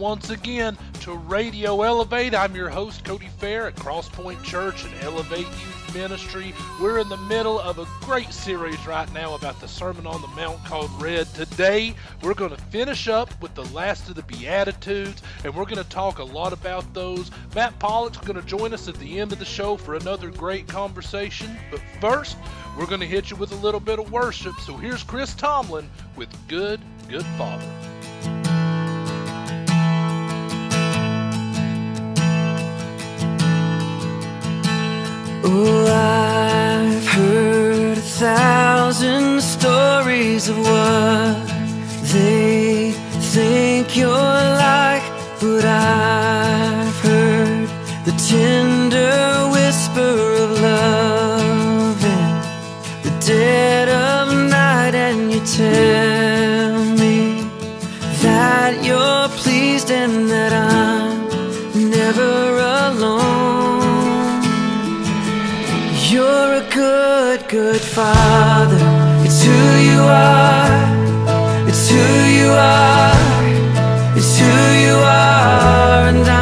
once again to Radio Elevate. I'm your host, Cody Fair at Crosspoint Church and Elevate Youth Ministry. We're in the middle of a great series right now about the Sermon on the Mount called Red. Today, we're going to finish up with the last of the Beatitudes, and we're going to talk a lot about those. Matt Pollock's going to join us at the end of the show for another great conversation. But first, we're going to hit you with a little bit of worship. So here's Chris Tomlin with Good, Good Father. Oh, I've heard a thousand stories of what they think you're like, but I've heard the tender whisper of love in the dead of night, and you tell good, father. It's who you are. It's who you are. It's who you are. And I'm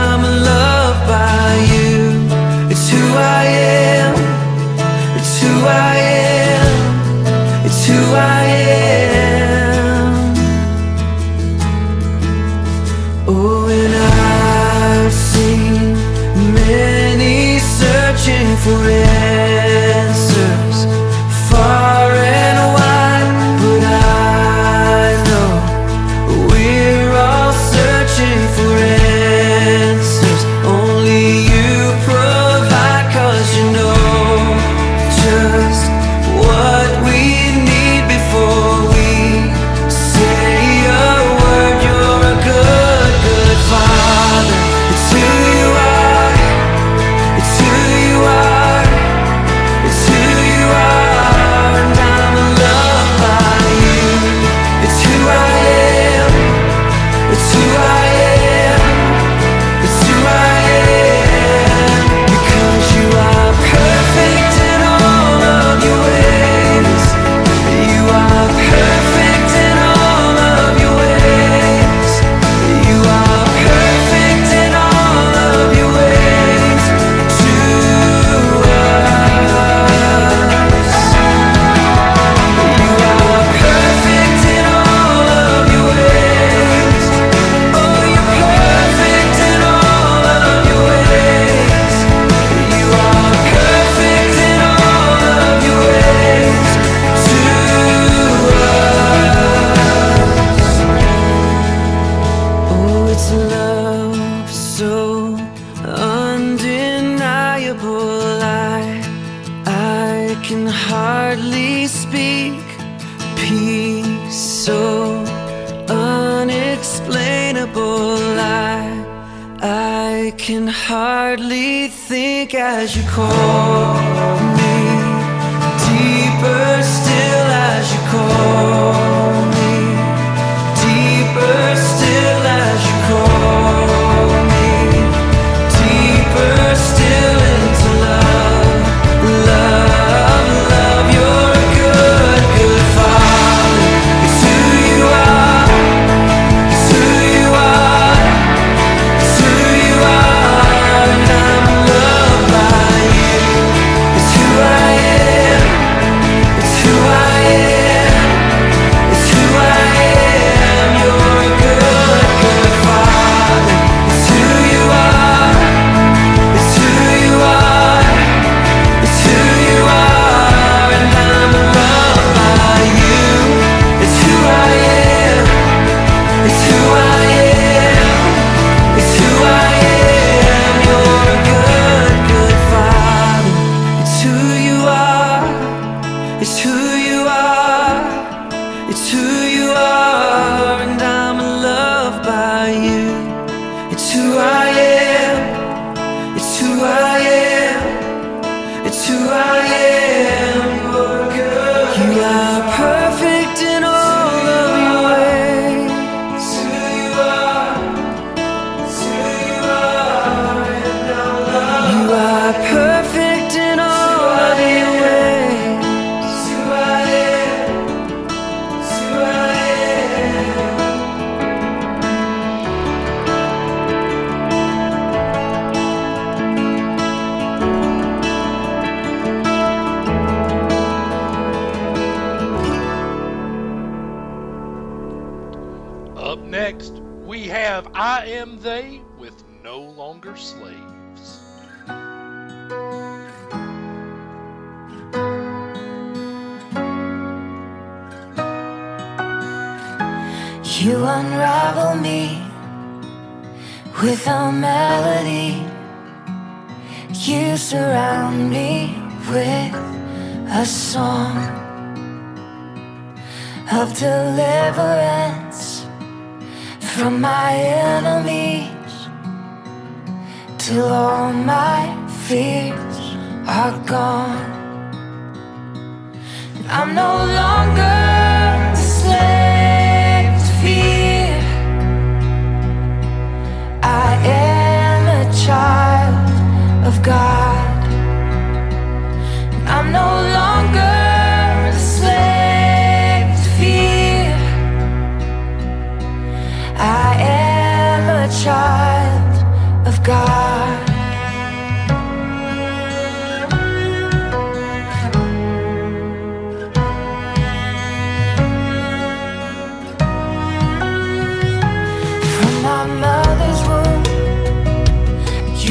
am they with no longer slaves. You unravel me with a melody. You surround me with a song of deliverance from my enemies till all my fears are gone. I'm no longer a slave to fear. I am a child of God.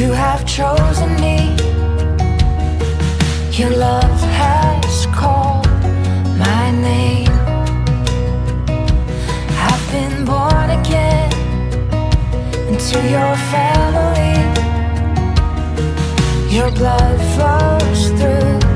You have chosen me. Your love has called my name. I've been born again into your family. Your blood flows through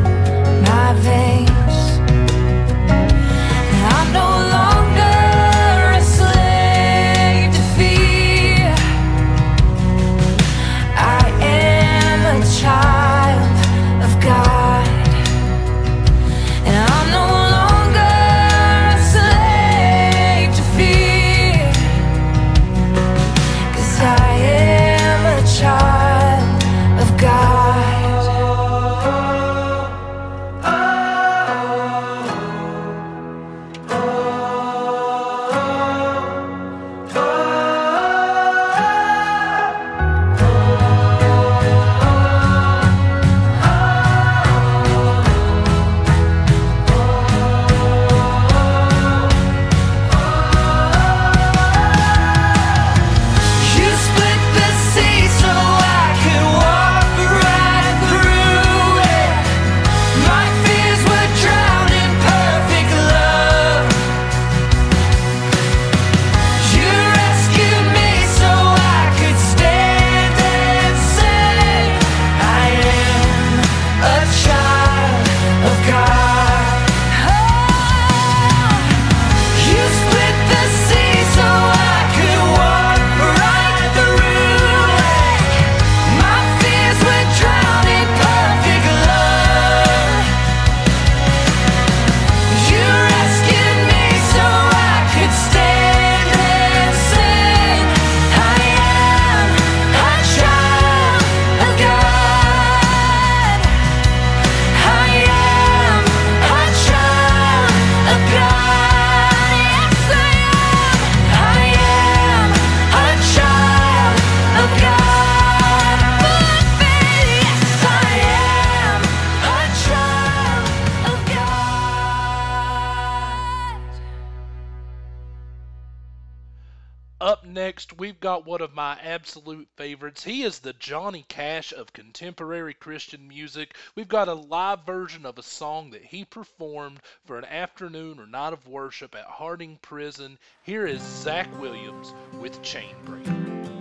got one of my absolute favorites. He is the Johnny Cash of contemporary Christian music. We've got a live version of a song that he performed for an afternoon or night of worship at Harding Prison. Here is Zach Williams with Chainbreaker.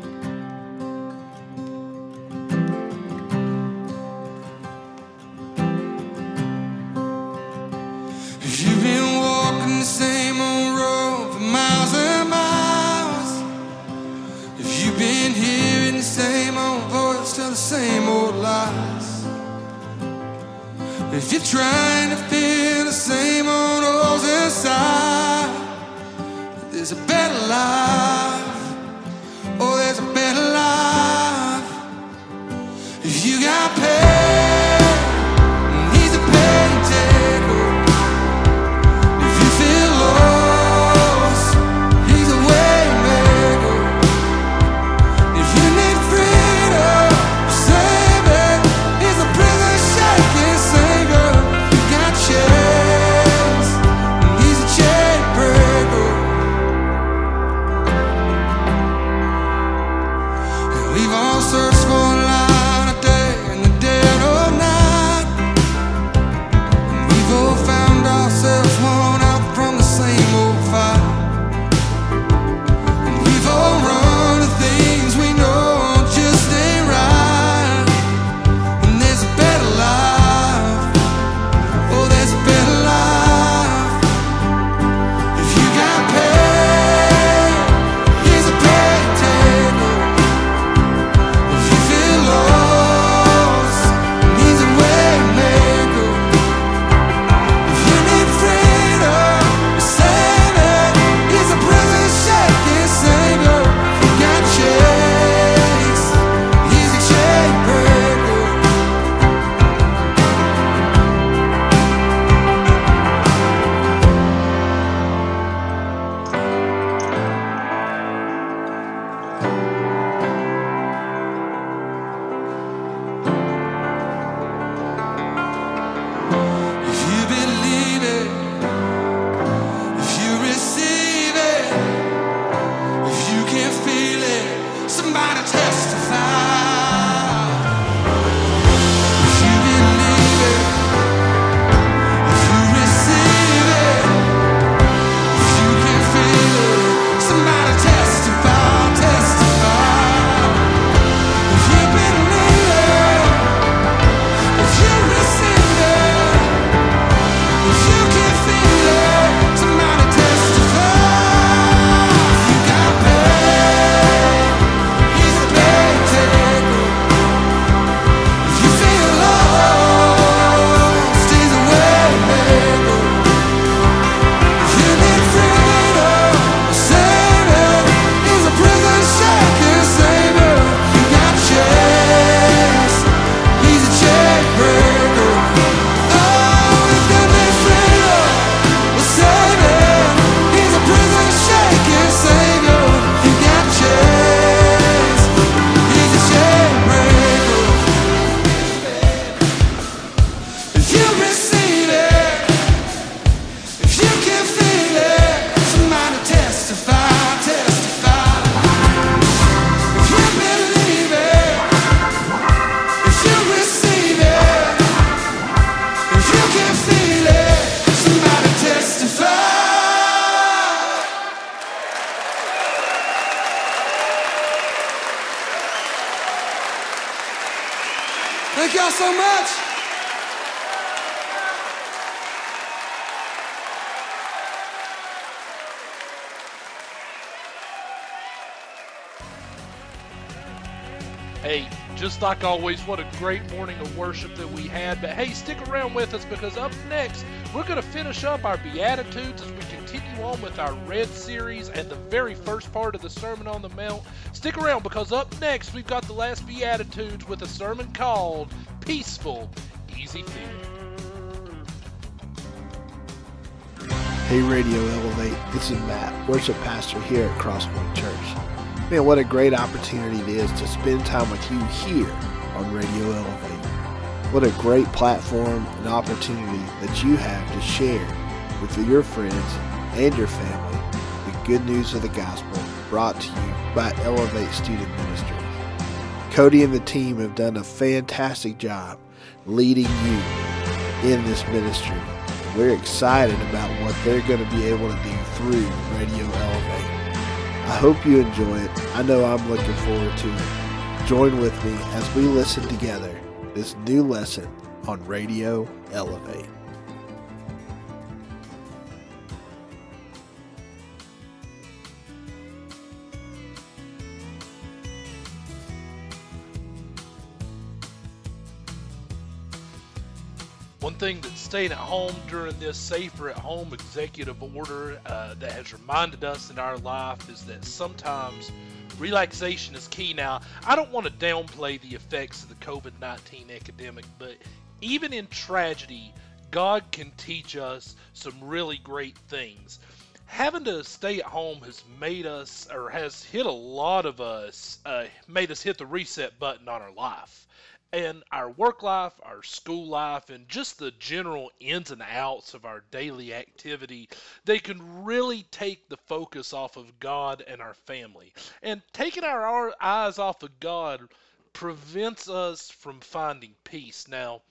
If you're trying to feel the same old holes inside, there's a better life. Like always, what a great morning of worship that we had. But hey, stick around with us because up next, we're going to finish up our Beatitudes as we continue on with our Red series and the very first part of the Sermon on the Mount. Stick around because up next, we've got the last Beatitudes with a sermon called Peaceful, Easy Feeling. Hey Radio Elevate, this is Matt, worship pastor here at Crosspoint Church. Man, what a great opportunity it is to spend time with you here on Radio Elevate. What a great platform and opportunity that you have to share with your friends and your family the good news of the gospel brought to you by Elevate Student Ministries. Cody and the team have done a fantastic job leading you in this ministry. We're excited about what they're going to be able to do through Radio Elevate. I hope you enjoy it. I know I'm looking forward to it. Join with me as we listen together this new lesson on Radio Elevate. One thing that staying at home during this safer at home executive order uh, that has reminded us in our life is that sometimes relaxation is key. Now, I don't want to downplay the effects of the COVID 19 epidemic, but even in tragedy, God can teach us some really great things. Having to stay at home has made us, or has hit a lot of us, uh, made us hit the reset button on our life and our work life, our school life, and just the general ins and outs of our daily activity, they can really take the focus off of God and our family. And taking our, eyes off of God prevents us from finding peace. Now,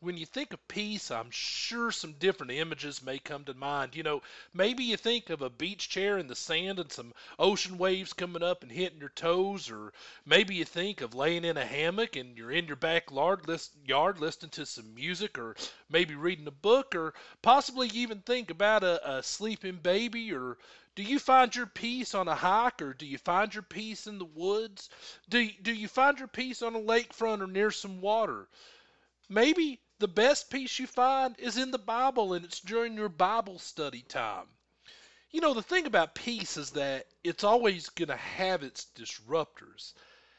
when you think of peace, I'm sure some different images may come to mind. You know, maybe you think of a beach chair in the sand and some ocean waves coming up and hitting your toes, or maybe you think of laying in a hammock and you're in your backyard list, yard listening to some music, or maybe reading a book, or possibly even think about a, a sleeping baby, or do you find your peace on a hike, or do you find your peace in the woods? Do, do you find your peace on a lakefront or near some water? Maybe the best peace you find is in the Bible and it's during your Bible study time. You know, the thing about peace is that it's always going to have its disruptors.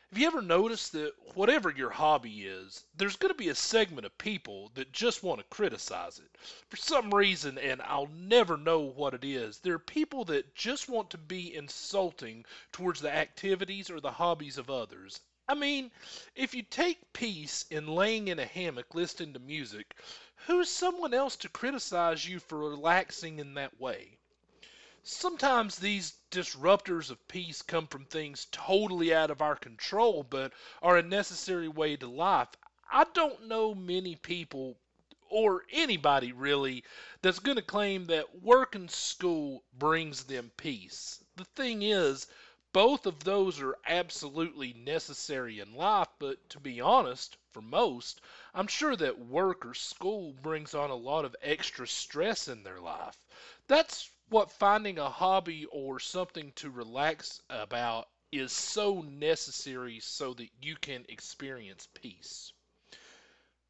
Have you ever noticed that whatever your hobby is, there's going to be a segment of people that just want to criticize it? For some reason, and I'll never know what it is, there are people that just want to be insulting towards the activities or the hobbies of others. I mean, if you take peace in laying in a hammock listening to music, who's someone else to criticize you for relaxing in that way? Sometimes these disruptors of peace come from things totally out of our control, but are a necessary way to life. I don't know many people, or anybody really, that's going to claim that work and school brings them peace. The thing is, both of those are absolutely necessary in life, but to be honest, for most, I'm sure that work or school brings on a lot of extra stress in their life. That's what finding a hobby or something to relax about is so necessary so that you can experience peace.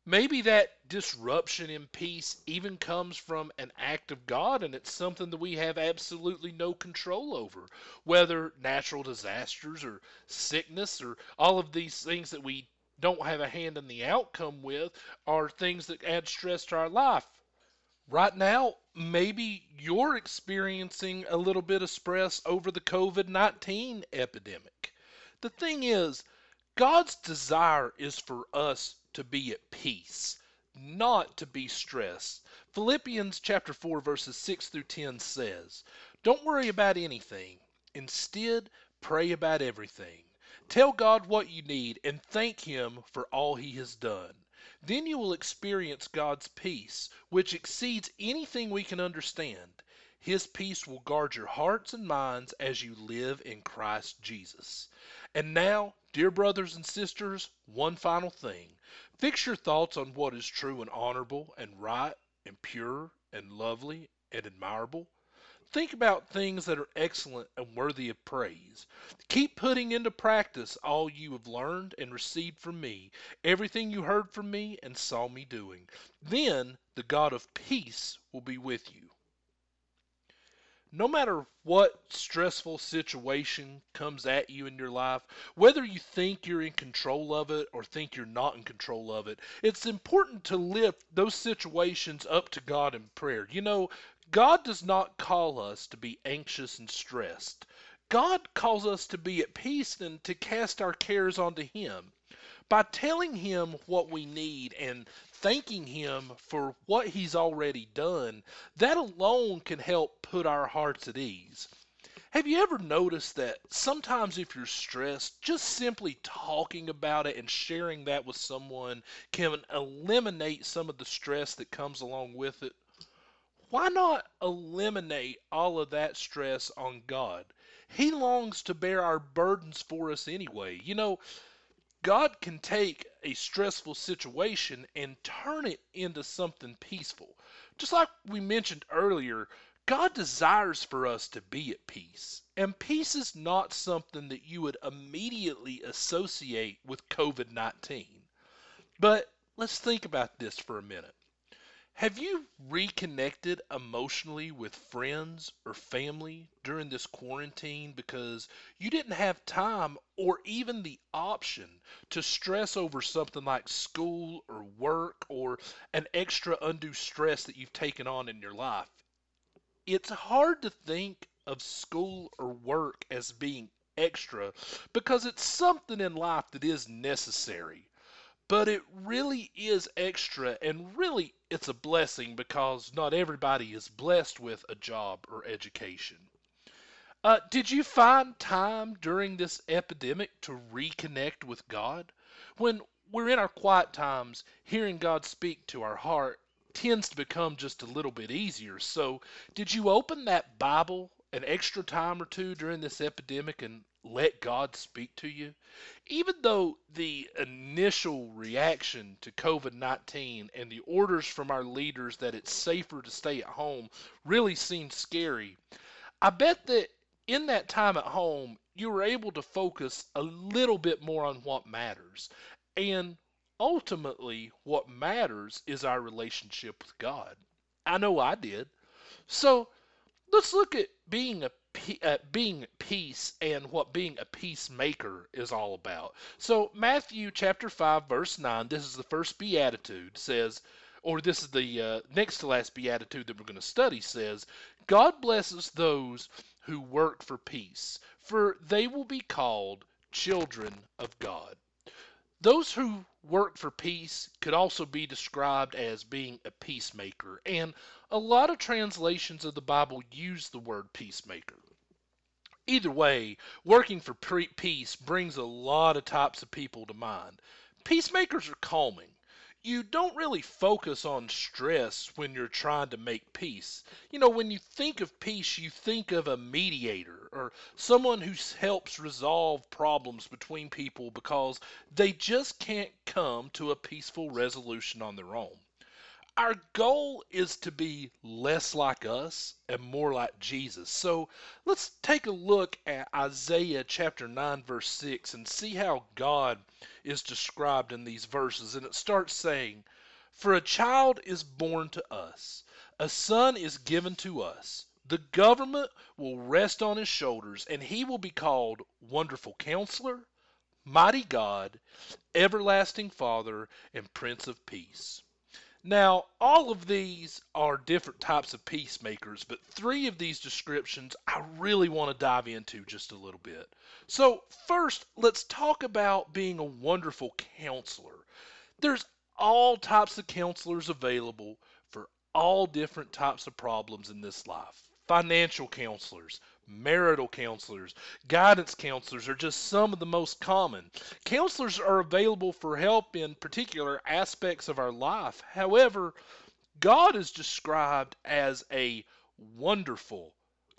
Maybe that disruption in peace even comes from an act of God and it's something that we have absolutely no control over. Whether natural disasters or sickness or all of these things that we don't have a hand in the outcome with are things that add stress to our life. Right now, maybe you're experiencing a little bit of stress over the COVID 19 epidemic. The thing is, God's desire is for us to be at peace, not to be stressed. Philippians chapter 4 verses 6 through 10 says, "Don't worry about anything. Instead, pray about everything. Tell God what you need and thank him for all he has done. Then you will experience God's peace, which exceeds anything we can understand. His peace will guard your hearts and minds as you live in Christ Jesus. And now Dear brothers and sisters, one final thing. Fix your thoughts on what is true and honorable and right and pure and lovely and admirable. Think about things that are excellent and worthy of praise. Keep putting into practice all you have learned and received from me, everything you heard from me and saw me doing. Then the God of peace will be with you. No matter what stressful situation comes at you in your life, whether you think you're in control of it or think you're not in control of it, it's important to lift those situations up to God in prayer. You know, God does not call us to be anxious and stressed. God calls us to be at peace and to cast our cares onto Him. By telling Him what we need and thanking Him for what He's already done, that alone can help put our hearts at ease. Have you ever noticed that sometimes if you're stressed, just simply talking about it and sharing that with someone can eliminate some of the stress that comes along with it? Why not eliminate all of that stress on God? He longs to bear our burdens for us anyway. You know, God can take a stressful situation and turn it into something peaceful. Just like we mentioned earlier, God desires for us to be at peace. And peace is not something that you would immediately associate with COVID 19. But let's think about this for a minute. Have you reconnected emotionally with friends or family during this quarantine because you didn't have time or even the option to stress over something like school or work or an extra undue stress that you've taken on in your life? It's hard to think of school or work as being extra because it's something in life that is necessary but it really is extra and really it's a blessing because not everybody is blessed with a job or education. Uh, did you find time during this epidemic to reconnect with God? When we're in our quiet times, hearing God speak to our heart tends to become just a little bit easier. So, did you open that Bible an extra time or two during this epidemic and let God speak to you? Even though the initial reaction to COVID 19 and the orders from our leaders that it's safer to stay at home really seemed scary, I bet that in that time at home, you were able to focus a little bit more on what matters. And ultimately, what matters is our relationship with God. I know I did. So let's look at being a uh, being peace and what being a peacemaker is all about. So Matthew chapter 5 verse 9, this is the first beatitude says or this is the uh, next to last beatitude that we're going to study says, God blesses those who work for peace, for they will be called children of God. Those who work for peace could also be described as being a peacemaker, and a lot of translations of the Bible use the word peacemaker. Either way, working for peace brings a lot of types of people to mind. Peacemakers are calming you don't really focus on stress when you're trying to make peace. You know, when you think of peace, you think of a mediator or someone who helps resolve problems between people because they just can't come to a peaceful resolution on their own. Our goal is to be less like us and more like Jesus. So let's take a look at Isaiah chapter 9, verse 6, and see how God is described in these verses. And it starts saying, For a child is born to us, a son is given to us. The government will rest on his shoulders, and he will be called Wonderful Counselor, Mighty God, Everlasting Father, and Prince of Peace. Now, all of these are different types of peacemakers, but three of these descriptions I really want to dive into just a little bit. So, first, let's talk about being a wonderful counselor. There's all types of counselors available for all different types of problems in this life financial counselors, marital counselors, guidance counselors are just some of the most common. Counselors are available for help in particular aspects of our life. However, God is described as a wonderful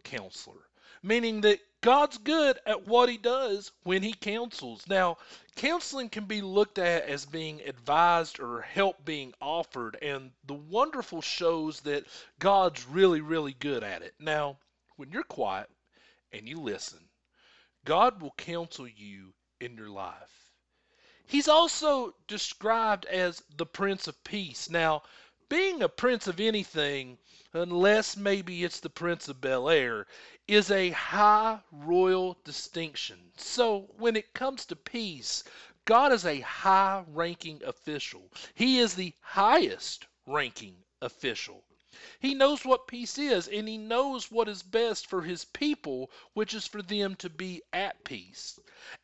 counselor, meaning that God's good at what he does when he counsels. Now, counseling can be looked at as being advised or help being offered, and the wonderful shows that God's really, really good at it. Now, when you're quiet and you listen, God will counsel you in your life. He's also described as the Prince of Peace. Now, being a prince of anything, unless maybe it's the Prince of Bel Air, is a high royal distinction. So when it comes to peace, God is a high ranking official. He is the highest ranking official. He knows what peace is, and he knows what is best for his people, which is for them to be at peace.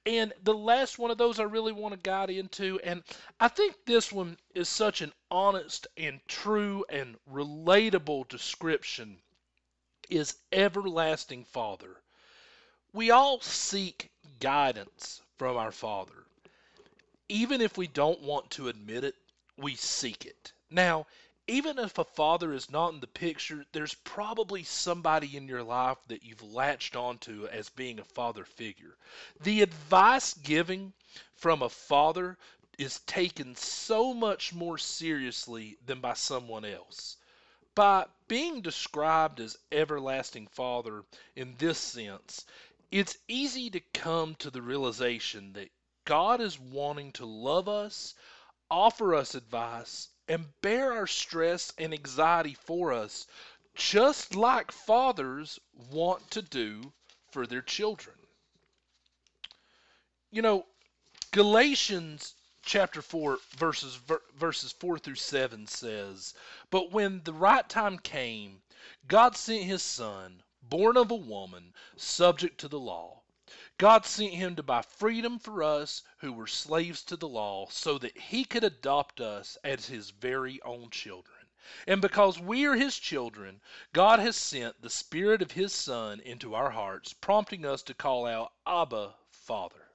And the last one of those I really want to guide into, and I think this one is such an honest and true and relatable description, is Everlasting Father. We all seek guidance from our Father. Even if we don't want to admit it, we seek it. Now, even if a father is not in the picture, there's probably somebody in your life that you've latched onto as being a father figure. The advice giving from a father is taken so much more seriously than by someone else. By being described as everlasting father in this sense, it's easy to come to the realization that God is wanting to love us, offer us advice, and bear our stress and anxiety for us, just like fathers want to do for their children. You know, Galatians chapter 4 verses verses 4 through 7 says, "But when the right time came, God sent his son, born of a woman, subject to the law, God sent him to buy freedom for us who were slaves to the law, so that he could adopt us as his very own children. And because we are his children, God has sent the Spirit of his Son into our hearts, prompting us to call out, Abba, Father.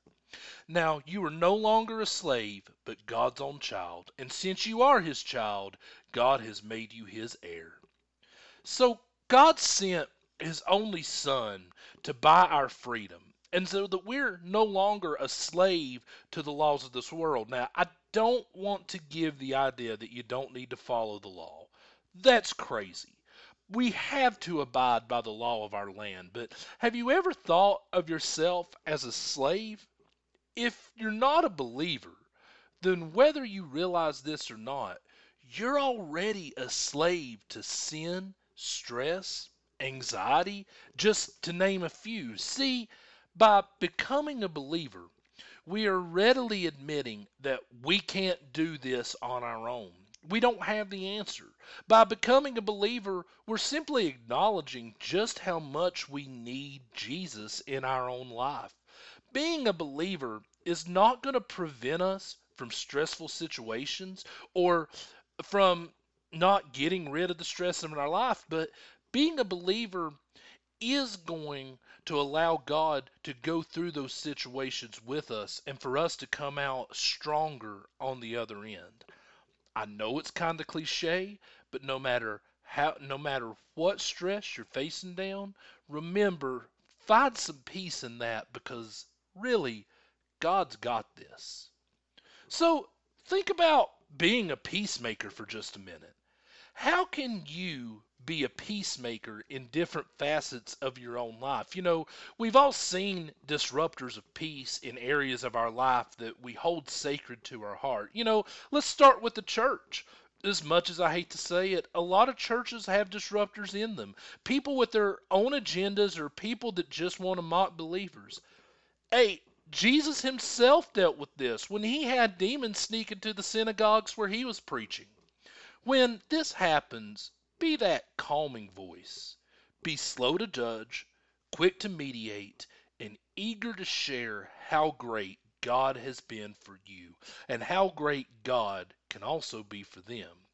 Now you are no longer a slave, but God's own child. And since you are his child, God has made you his heir. So God sent his only Son to buy our freedom and so that we're no longer a slave to the laws of this world. Now, I don't want to give the idea that you don't need to follow the law. That's crazy. We have to abide by the law of our land, but have you ever thought of yourself as a slave? If you're not a believer, then whether you realize this or not, you're already a slave to sin, stress, anxiety, just to name a few. See, by becoming a believer, we are readily admitting that we can't do this on our own. We don't have the answer. By becoming a believer, we're simply acknowledging just how much we need Jesus in our own life. Being a believer is not going to prevent us from stressful situations or from not getting rid of the stress in our life, but being a believer is going to allow God to go through those situations with us and for us to come out stronger on the other end. I know it's kind of cliche, but no matter how no matter what stress you're facing down, remember find some peace in that because really God's got this. So, think about being a peacemaker for just a minute. How can you be a peacemaker in different facets of your own life. You know, we've all seen disruptors of peace in areas of our life that we hold sacred to our heart. You know, let's start with the church. As much as I hate to say it, a lot of churches have disruptors in them. People with their own agendas or people that just want to mock believers. Hey, Jesus himself dealt with this when he had demons sneak into the synagogues where he was preaching. When this happens, be that calming voice. Be slow to judge, quick to mediate, and eager to share how great God has been for you and how great God can also be for them.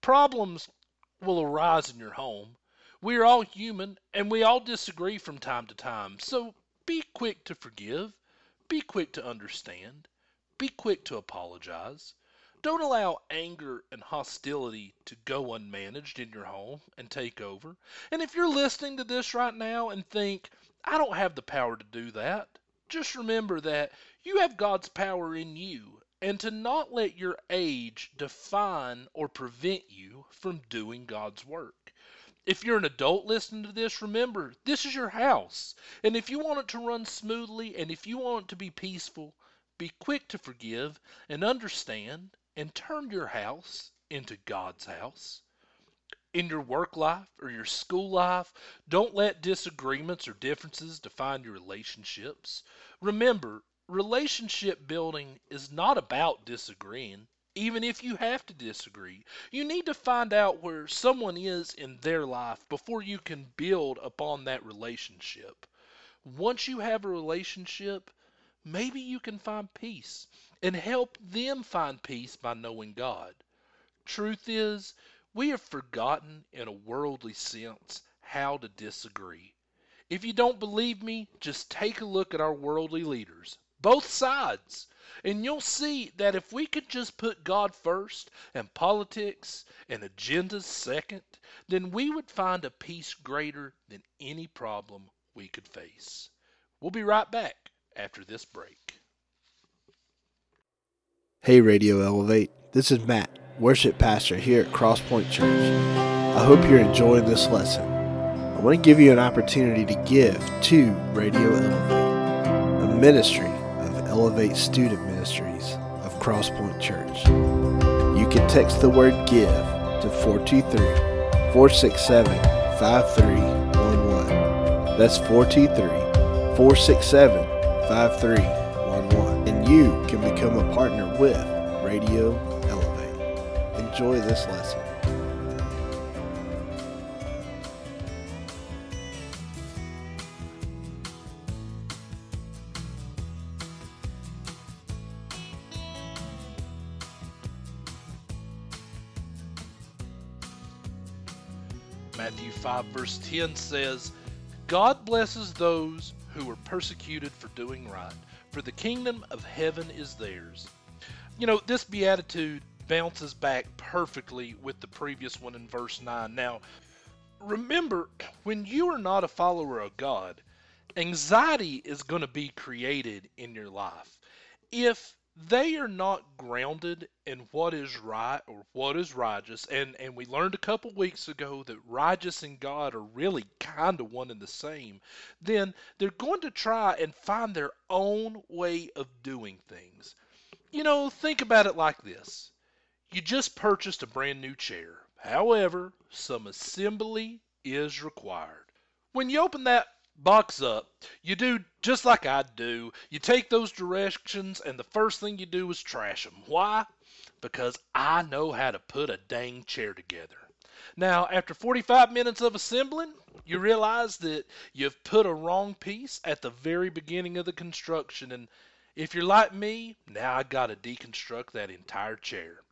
Problems will arise in your home. We are all human and we all disagree from time to time. So be quick to forgive, be quick to understand, be quick to apologize. Don't allow anger and hostility to go unmanaged in your home and take over. And if you're listening to this right now and think, I don't have the power to do that. Just remember that you have God's power in you, and to not let your age define or prevent you from doing God's work. If you're an adult listening to this, remember, this is your house. And if you want it to run smoothly and if you want it to be peaceful, be quick to forgive and understand and turn your house into God's house. In your work life or your school life, don't let disagreements or differences define your relationships. Remember, relationship building is not about disagreeing even if you have to disagree. You need to find out where someone is in their life before you can build upon that relationship. Once you have a relationship, maybe you can find peace and help them find peace by knowing God. Truth is, we have forgotten in a worldly sense how to disagree. If you don't believe me, just take a look at our worldly leaders, both sides. And you'll see that if we could just put God first and politics and agendas second, then we would find a peace greater than any problem we could face. We'll be right back after this break. Hey, Radio Elevate. This is Matt, worship pastor here at Crosspoint Church. I hope you're enjoying this lesson. I want to give you an opportunity to give to Radio Elevate, a ministry of Elevate Student Ministries of Crosspoint Church. You can text the word GIVE to 423 467 5311. That's 423 467 5311. You can become a partner with Radio Elevate. Enjoy this lesson. Matthew 5, verse 10 says, God blesses those who are persecuted for doing right, for the kingdom of heaven is theirs. You know, this beatitude bounces back perfectly with the previous one in verse 9. Now, remember, when you are not a follower of God, anxiety is going to be created in your life. If they are not grounded in what is right or what is righteous. And and we learned a couple weeks ago that righteous and god are really kind of one and the same. Then they're going to try and find their own way of doing things. You know think about it like this. You just purchased a brand new chair. However some assembly is required. When you open that box up. You do just like I do. You take those directions, and the first thing you do is trash them. Why? Because I know how to put a dang chair together. Now, after 45 minutes of assembling, you realize that you've put a wrong piece at the very beginning of the construction, and if you're like me, now I got to deconstruct that entire chair.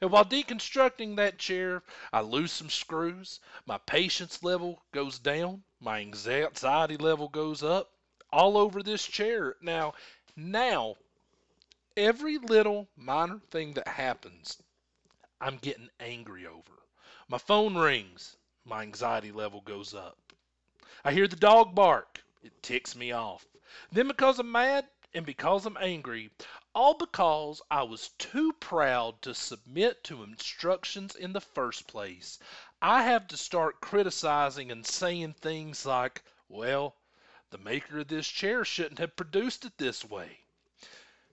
And while deconstructing that chair, I lose some screws, my patience level goes down, my anxiety level goes up all over this chair. Now, now, every little minor thing that happens, I'm getting angry over. My phone rings, my anxiety level goes up. I hear the dog bark, it ticks me off. Then, because I'm mad and because I'm angry, all because I was too proud to submit to instructions in the first place. I have to start criticizing and saying things like, well, the maker of this chair shouldn't have produced it this way.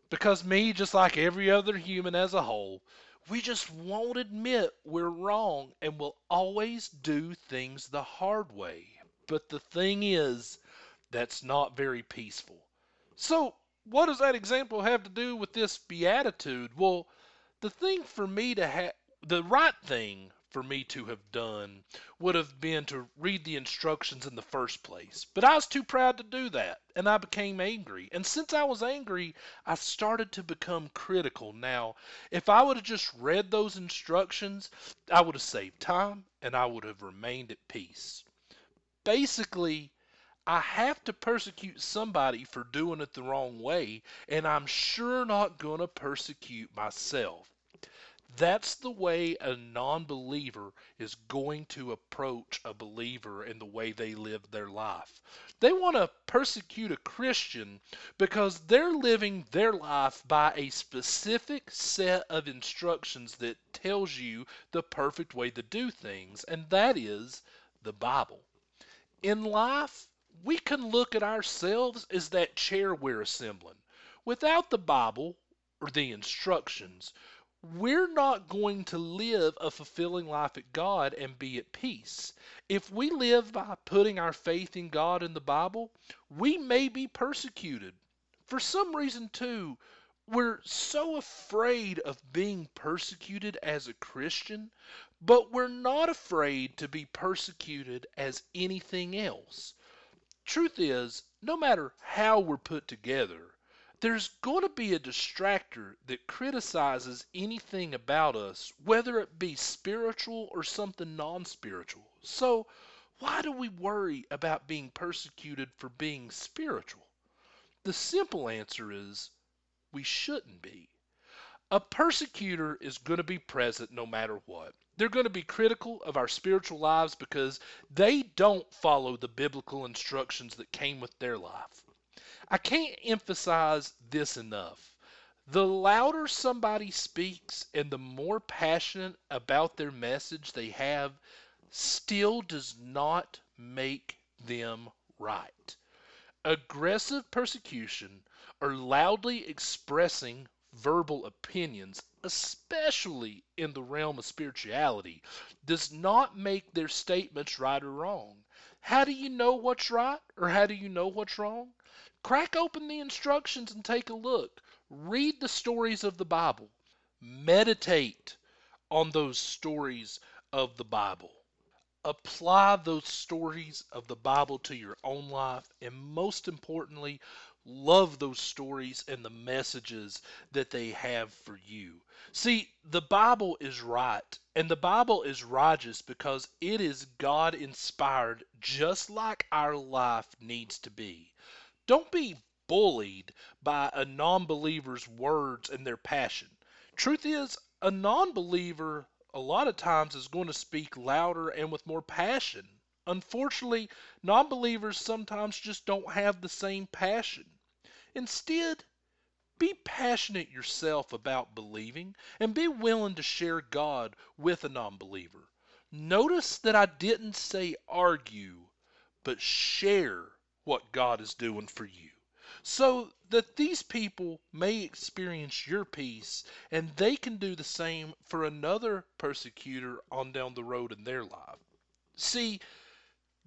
Because me, just like every other human as a whole, we just won't admit we're wrong and will always do things the hard way. But the thing is, that's not very peaceful. So, what does that example have to do with this beatitude? Well, the thing for me to have, the right thing for me to have done would have been to read the instructions in the first place. But I was too proud to do that, and I became angry. And since I was angry, I started to become critical. Now, if I would have just read those instructions, I would have saved time and I would have remained at peace. Basically, I have to persecute somebody for doing it the wrong way, and I'm sure not going to persecute myself. That's the way a non believer is going to approach a believer in the way they live their life. They want to persecute a Christian because they're living their life by a specific set of instructions that tells you the perfect way to do things, and that is the Bible. In life, we can look at ourselves as that chair we're assembling. Without the Bible or the instructions, we're not going to live a fulfilling life at God and be at peace. If we live by putting our faith in God and the Bible, we may be persecuted. For some reason, too, we're so afraid of being persecuted as a Christian, but we're not afraid to be persecuted as anything else. Truth is, no matter how we're put together, there's going to be a distractor that criticizes anything about us, whether it be spiritual or something non spiritual. So, why do we worry about being persecuted for being spiritual? The simple answer is we shouldn't be. A persecutor is going to be present no matter what. They're going to be critical of our spiritual lives because they don't follow the biblical instructions that came with their life. I can't emphasize this enough. The louder somebody speaks and the more passionate about their message they have still does not make them right. Aggressive persecution or loudly expressing verbal opinions, especially in the realm of spirituality, does not make their statements right or wrong. How do you know what's right or how do you know what's wrong? Crack open the instructions and take a look. Read the stories of the Bible. Meditate on those stories of the Bible. Apply those stories of the Bible to your own life, and most importantly, love those stories and the messages that they have for you. See, the Bible is right, and the Bible is righteous because it is God inspired, just like our life needs to be. Don't be bullied by a non believer's words and their passion. Truth is, a non believer a lot of times is going to speak louder and with more passion. Unfortunately, non believers sometimes just don't have the same passion. Instead, be passionate yourself about believing and be willing to share God with a non believer. Notice that I didn't say argue, but share what God is doing for you. So that these people may experience your peace and they can do the same for another persecutor on down the road in their life. See,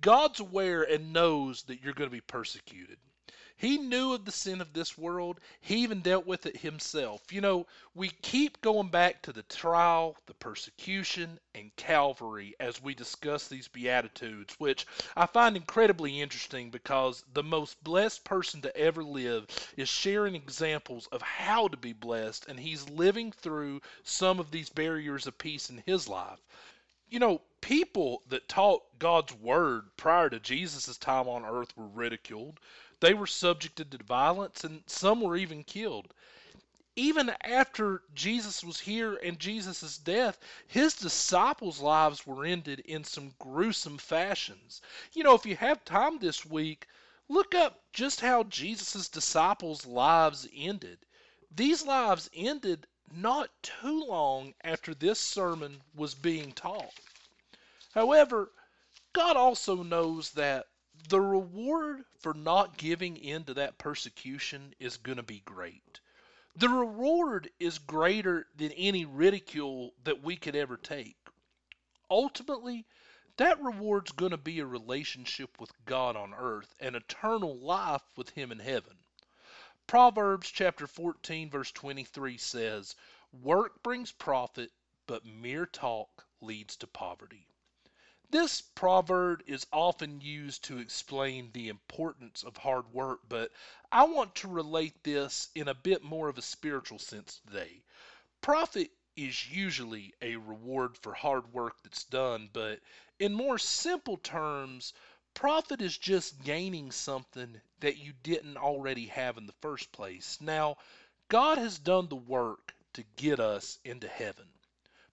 God's aware and knows that you're going to be persecuted. He knew of the sin of this world. He even dealt with it himself. You know, we keep going back to the trial, the persecution, and Calvary as we discuss these Beatitudes, which I find incredibly interesting because the most blessed person to ever live is sharing examples of how to be blessed, and he's living through some of these barriers of peace in his life. You know, people that taught God's word prior to Jesus' time on earth were ridiculed. They were subjected to violence, and some were even killed. Even after Jesus was here and Jesus' death, his disciples' lives were ended in some gruesome fashions. You know, if you have time this week, look up just how Jesus' disciples' lives ended. These lives ended not too long after this sermon was being taught. However, God also knows that the reward for not giving in to that persecution is going to be great. The reward is greater than any ridicule that we could ever take. Ultimately, that reward's going to be a relationship with God on earth and eternal life with Him in heaven. Proverbs chapter 14, verse 23 says, Work brings profit, but mere talk leads to poverty. This proverb is often used to explain the importance of hard work, but I want to relate this in a bit more of a spiritual sense today. Profit is usually a reward for hard work that's done, but in more simple terms, profit is just gaining something that you didn't already have in the first place. Now, God has done the work to get us into heaven.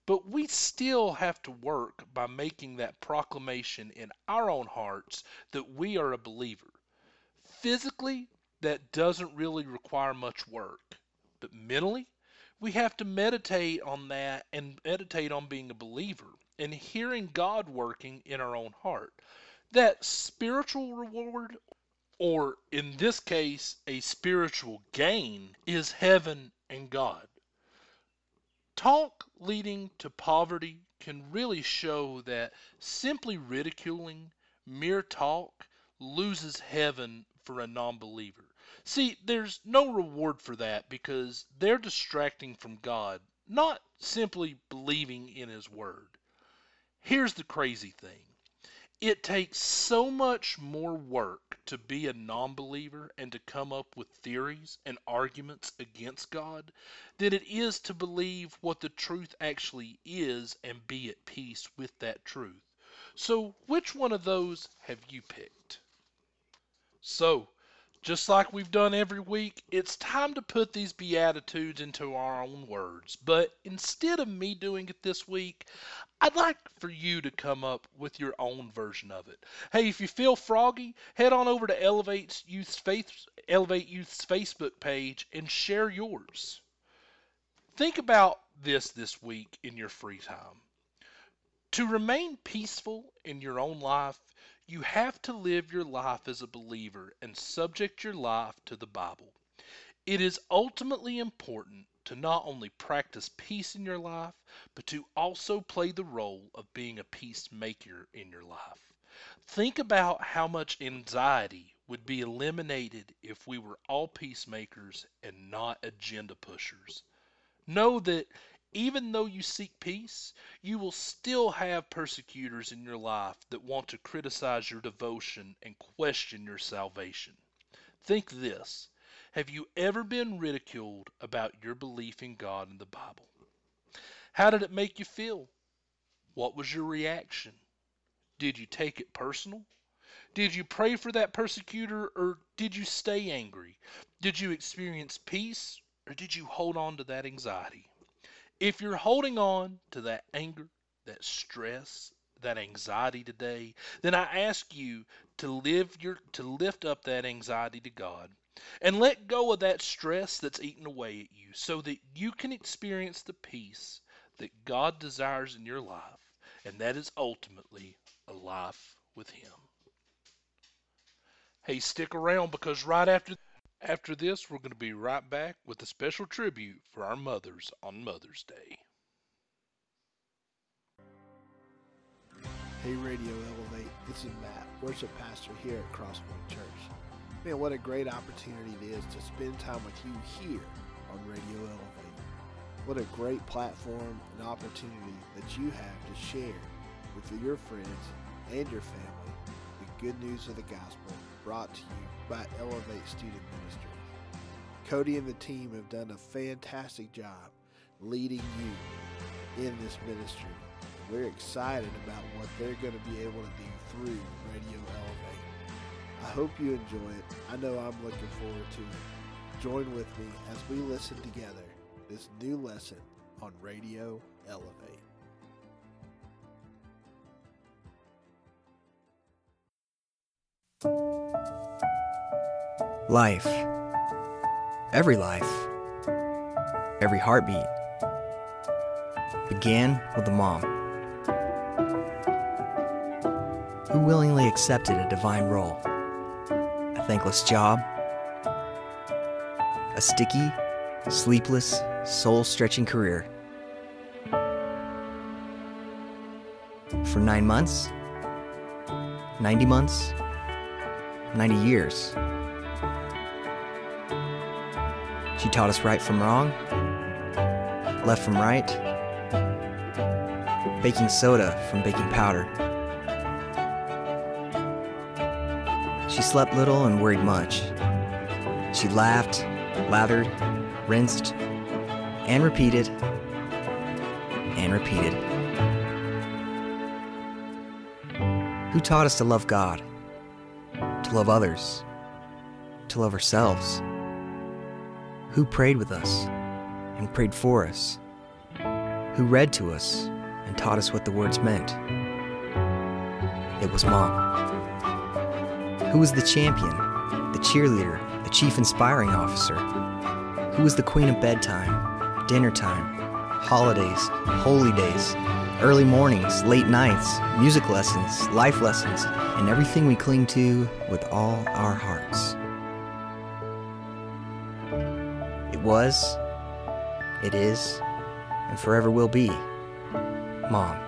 But we still have to work by making that proclamation in our own hearts that we are a believer. Physically, that doesn't really require much work. But mentally, we have to meditate on that and meditate on being a believer and hearing God working in our own heart. That spiritual reward, or in this case, a spiritual gain, is heaven and God. Talk leading to poverty can really show that simply ridiculing, mere talk, loses heaven for a non believer. See, there's no reward for that because they're distracting from God, not simply believing in His Word. Here's the crazy thing it takes so much more work to be a non believer and to come up with theories and arguments against God than it is to believe what the truth actually is and be at peace with that truth. So, which one of those have you picked? So, just like we've done every week, it's time to put these Beatitudes into our own words. But instead of me doing it this week, I'd like for you to come up with your own version of it. Hey, if you feel froggy, head on over to Elevate Youth's, Faith, Elevate Youth's Facebook page and share yours. Think about this this week in your free time. To remain peaceful in your own life, you have to live your life as a believer and subject your life to the Bible. It is ultimately important to not only practice peace in your life, but to also play the role of being a peacemaker in your life. Think about how much anxiety would be eliminated if we were all peacemakers and not agenda pushers. Know that even though you seek peace, you will still have persecutors in your life that want to criticize your devotion and question your salvation. Think this have you ever been ridiculed about your belief in God and the Bible? How did it make you feel? What was your reaction? Did you take it personal? Did you pray for that persecutor or did you stay angry? Did you experience peace or did you hold on to that anxiety? If you're holding on to that anger, that stress, that anxiety today, then I ask you to live your to lift up that anxiety to God and let go of that stress that's eating away at you so that you can experience the peace that God desires in your life, and that is ultimately a life with Him. Hey, stick around because right after after this, we're going to be right back with a special tribute for our mothers on Mother's Day. Hey, Radio Elevate. This is Matt, worship pastor here at Crosspoint Church. Man, what a great opportunity it is to spend time with you here on Radio Elevate. What a great platform and opportunity that you have to share with your friends and your family the good news of the gospel brought to you by Elevate Student Ministries. Cody and the team have done a fantastic job leading you in this ministry. We're excited about what they're going to be able to do through. I hope you enjoy it. I know I'm looking forward to it. Join with me as we listen together this new lesson on Radio Elevate. Life. Every life. Every heartbeat. Began with a mom who willingly accepted a divine role, thankless job, a sticky, sleepless, soul stretching career. For nine months, 90 months, 90 years. She taught us right from wrong, left from right, baking soda from baking powder. Slept little and worried much. She laughed, lathered, rinsed, and repeated, and repeated. Who taught us to love God, to love others, to love ourselves? Who prayed with us and prayed for us? who read to us and taught us what the words meant. It was Mom. Who was the champion, the cheerleader, the chief inspiring officer? Who was the queen of bedtime, dinner time, holidays, holy days, early mornings, late nights, music lessons, life lessons, and everything we cling to with all our hearts? It was, it is, and forever will be. Mom.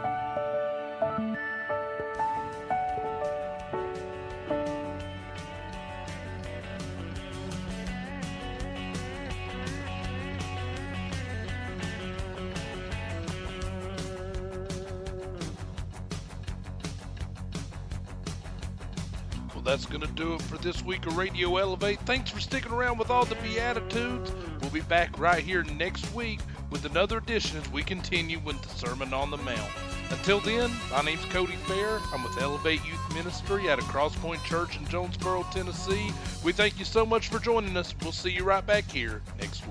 Week of Radio Elevate. Thanks for sticking around with all the Beatitudes. We'll be back right here next week with another edition as we continue with the Sermon on the Mount. Until then, my name's Cody Fair. I'm with Elevate Youth Ministry at a Crosspoint Church in Jonesboro, Tennessee. We thank you so much for joining us. We'll see you right back here next week.